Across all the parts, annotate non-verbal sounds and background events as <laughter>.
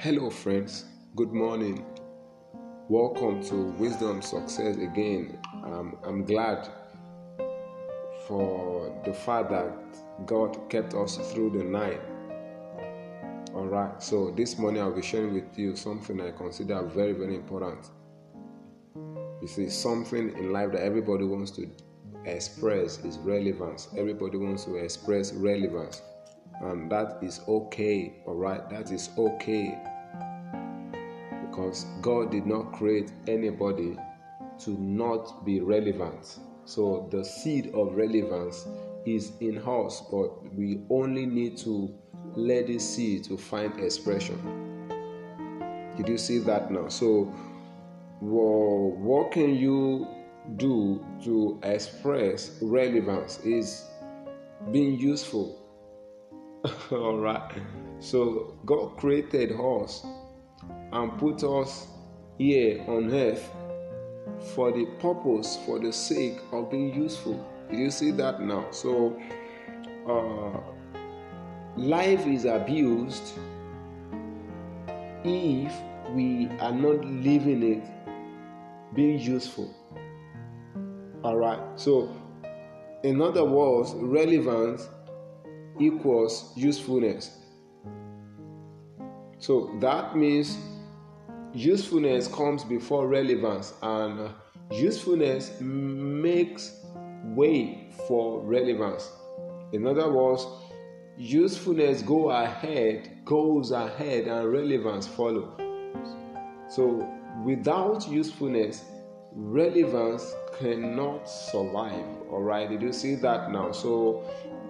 Hello, friends. Good morning. Welcome to Wisdom Success again. Um, I'm glad for the fact that God kept us through the night. All right, so this morning I'll be sharing with you something I consider very, very important. You see, something in life that everybody wants to express is relevance. Everybody wants to express relevance and that is okay all right that is okay. Because god did not create anybody to not be relevant. So the seed of relevance is in us but we only need to let the seed to find expression. Did you see that now? So well, what can you do to express relevance is being useful <laughs> All right. So God created us and put us here on earth for the purpose, for the sake of being useful. Do you see that now? So uh, life is abused if we are not living it being useful. All right. So, in other words, relevance equals usefulness. So that means usefulness comes before relevance, and uh, usefulness makes way for relevance. In other words, usefulness go ahead, goes ahead, and relevance follow. So without usefulness, relevance cannot survive. All right, did you see that now? So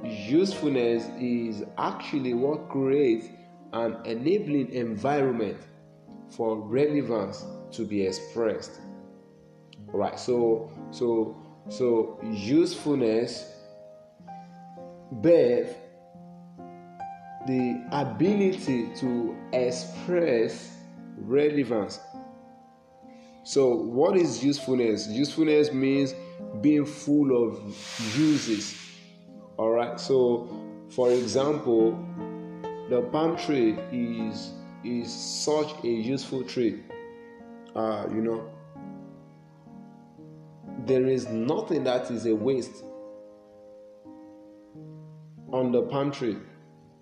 usefulness is actually what creates an enabling environment for relevance to be expressed. Right so so so usefulness birth the ability to express relevance. So what is usefulness? Usefulness means being full of uses. all right. So, for example, the palm tree is is such a useful tree. Uh, you know, there is nothing that is a waste on the palm tree.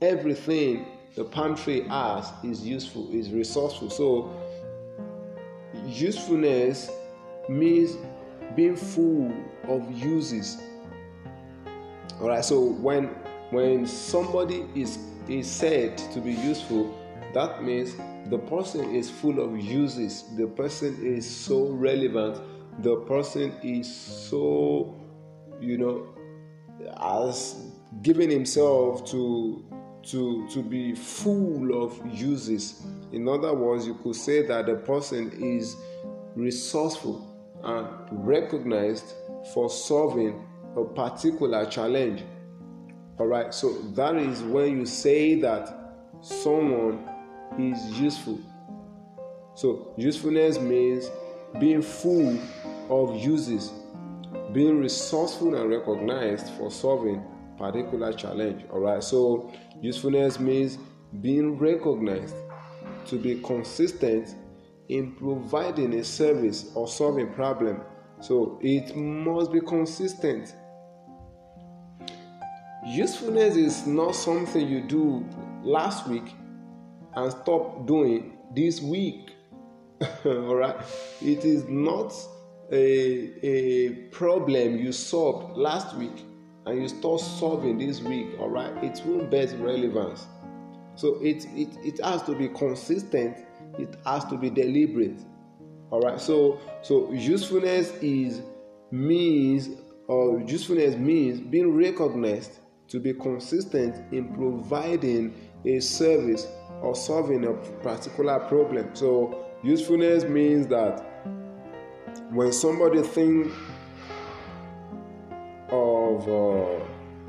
Everything the palm tree has is useful, is resourceful. So, usefulness means being full of uses all right. So when when somebody is is said to be useful, that means the person is full of uses. The person is so relevant. The person is so, you know, has given himself to to to be full of uses. In other words, you could say that the person is resourceful and recognized for solving a particular challenge. All right, so that is when you say that someone is useful. So, usefulness means being full of uses, being resourceful and recognized for solving particular challenge. All right, so usefulness means being recognized to be consistent in providing a service or solving problem. So, it must be consistent Usefulness is not something you do last week and stop doing this week. <laughs> All right, it is not a, a problem you solved last week and you start solving this week. All right, it won't bear relevance. So it, it, it has to be consistent, it has to be deliberate. All right, so so usefulness is means or usefulness means being recognized to be consistent in providing a service or solving a particular problem. So, usefulness means that when somebody thinks of uh,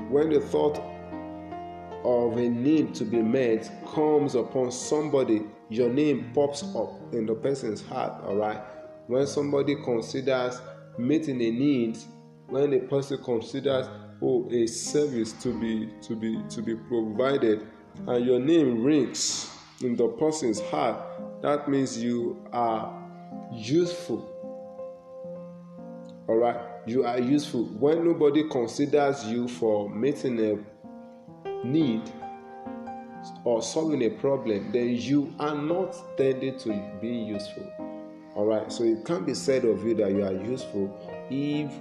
when the thought of a need to be met comes upon somebody, your name pops up in the person's heart. All right, when somebody considers meeting a need, when a person considers oh a service to be to be to be provided and your name rings in the person's heart, that means you are useful. All right, you are useful. When nobody considers you for meeting a need or solving a problem, then you are not tending to being useful. All right, so it can't be said of you that you are useful if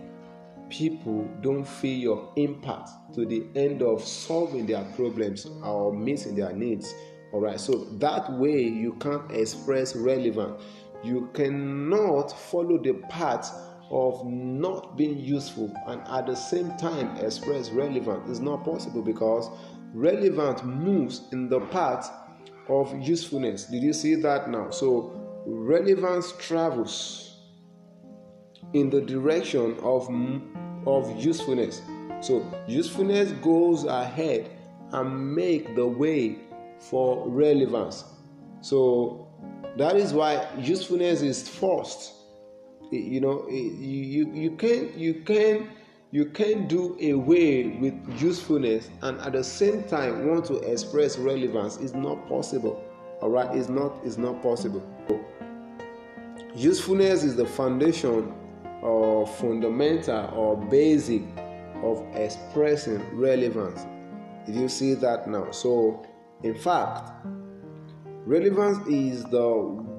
people don't feel your impact to the end of solving their problems or meeting their needs. All right, so that way you can't express relevance. You cannot follow the path of not being useful and at the same time express relevance. It's not possible because relevant moves in the path of usefulness. Did you see that now? So relevance travels in the direction of of usefulness. So usefulness goes ahead and make the way for relevance. So that is why usefulness is first. You know, you you, you can you can you can do away with usefulness and at the same time want to express relevance is not possible. All right, it's not it's not possible. Usefulness is the foundation or fundamental or basic of expressing relevance. Did you see that now? So, in fact, relevance is the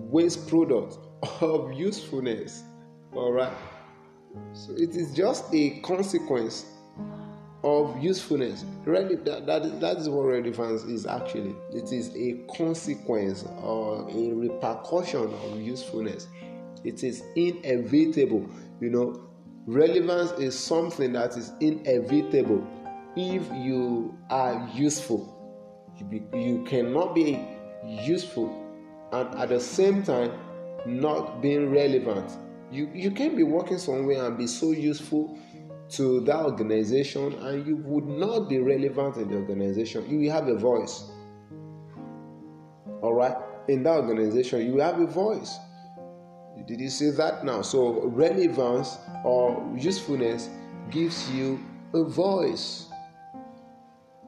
waste product <laughs> of usefulness. All right. So it is just a consequence of usefulness. Really, that, that, that is what relevance is actually. It is a consequence or a repercussion of usefulness. It is inevitable. You know, relevance is something that is inevitable if you are useful. You, be, you cannot be useful and at the same time not being relevant. You, you can be working somewhere and be so useful to that organization and you would not be relevant in the organization. You have a voice. All right? In that organization, you have a voice. Did you see that now? So, relevance or usefulness gives you a voice.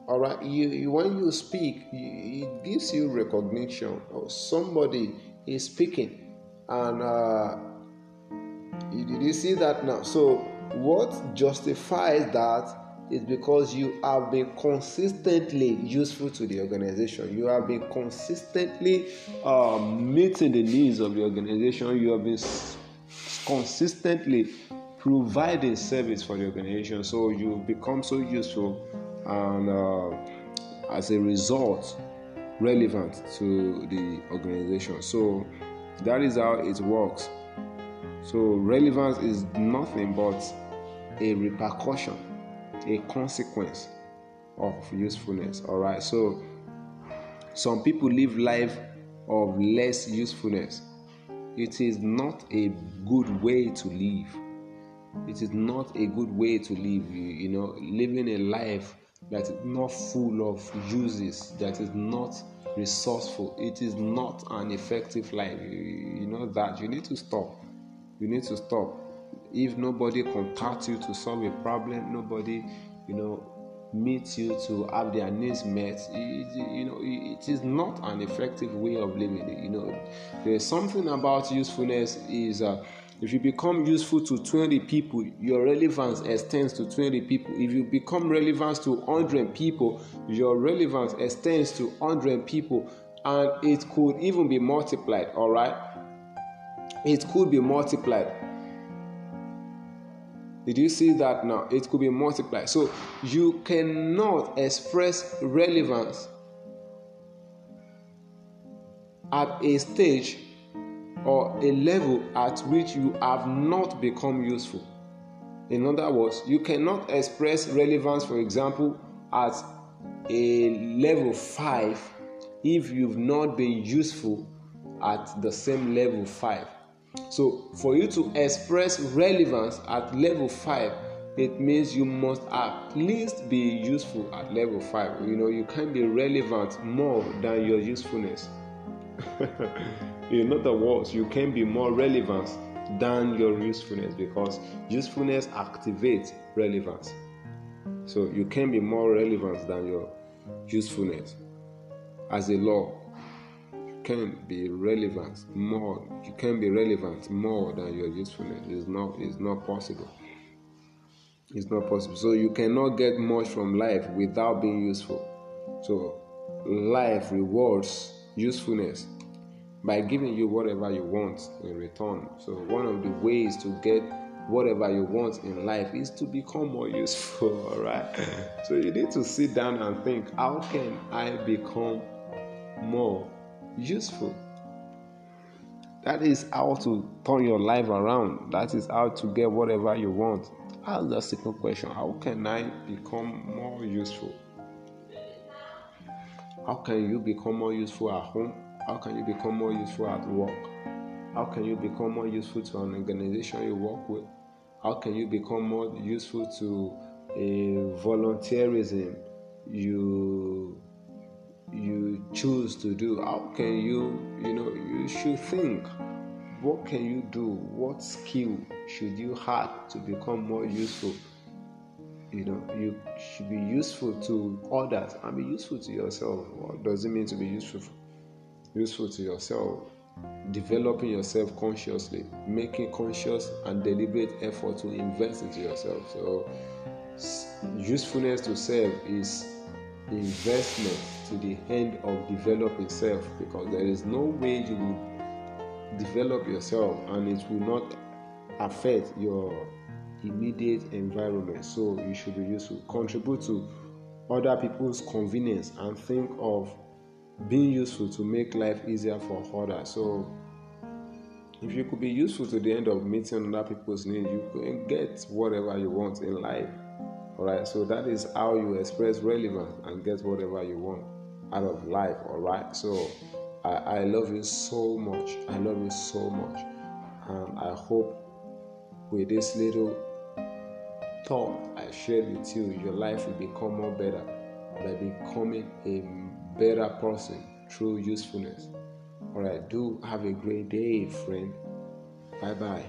All right, you, you when you speak, you, it gives you recognition. Or somebody is speaking, and uh, did you see that now? So, what justifies that is because you have been consistently useful to the organization. You have been consistently um, meeting the needs of the organization. You have been consistently providing service for the organization. So you've become so useful, and uh, as a result, relevant to the organization. So that is how it works. So relevance is nothing but a repercussion a consequence of usefulness. All right. So some people live life of less usefulness. It is not a good way to live. It is not a good way to live. You, you know, living a life that is not full of uses, that is not resourceful. It is not an effective life. You, you know that you need to stop. You need to stop if nobody contacts you to solve a problem, nobody, you know, meets you to have their needs met, it, you know, it is not an effective way of living. You know, there's something about usefulness is. Uh, if you become useful to 20 people, your relevance extends to 20 people. If you become relevant to 100 people, your relevance extends to 100 people, and it could even be multiplied. All right, it could be multiplied. Did you see that now? It could be multiplied. So you cannot express relevance at a stage or a level at which you have not become useful. In other words, you cannot express relevance, for example, at a level 5 if you've not been useful at the same level 5. So, for you to express relevance at level 5, it means you must at least be useful at level 5. You know, you can't be relevant more than your usefulness. <laughs> In other words, you can be more relevant than your usefulness because usefulness activates relevance. So, you can be more relevant than your usefulness as a law. Can be relevant more. You can be relevant more than your usefulness. It's not. It's not possible. It's not possible. So you cannot get much from life without being useful. So life rewards usefulness by giving you whatever you want in return. So one of the ways to get whatever you want in life is to become more useful, <laughs> all right? So you need to sit down and think, how can I become more useful? That is how to turn your life around. That is how to get whatever you want. Ask the second question How can I become more useful? How can you become more useful at home? How can you become more useful at work? How can you become more useful to an organization you work with? How can you become more useful to a volunteerism you you choose to do? How can you, you know, you should think what can you do? What skill should you have to become more useful? You know, you should be useful to others and be useful to yourself. What does it mean to be useful? Useful to yourself. Developing yourself consciously, making conscious and deliberate effort to invest into yourself. So, usefulness to self is investment to the end of developing self because there is no way you will develop yourself and it will not affect your immediate environment. So you should be useful. Contribute to other people's convenience and think of being useful to make life easier for others. So if you could be useful to the end of meeting other people's needs, you can get whatever you want in life. Alright, so that is how you express relevance and get whatever you want out of life. Alright, so I, I love you so much. I love you so much. And I hope with this little thought I shared with you, your life will become more better by becoming a better person through usefulness. All right, do have a great day, friend. Bye bye.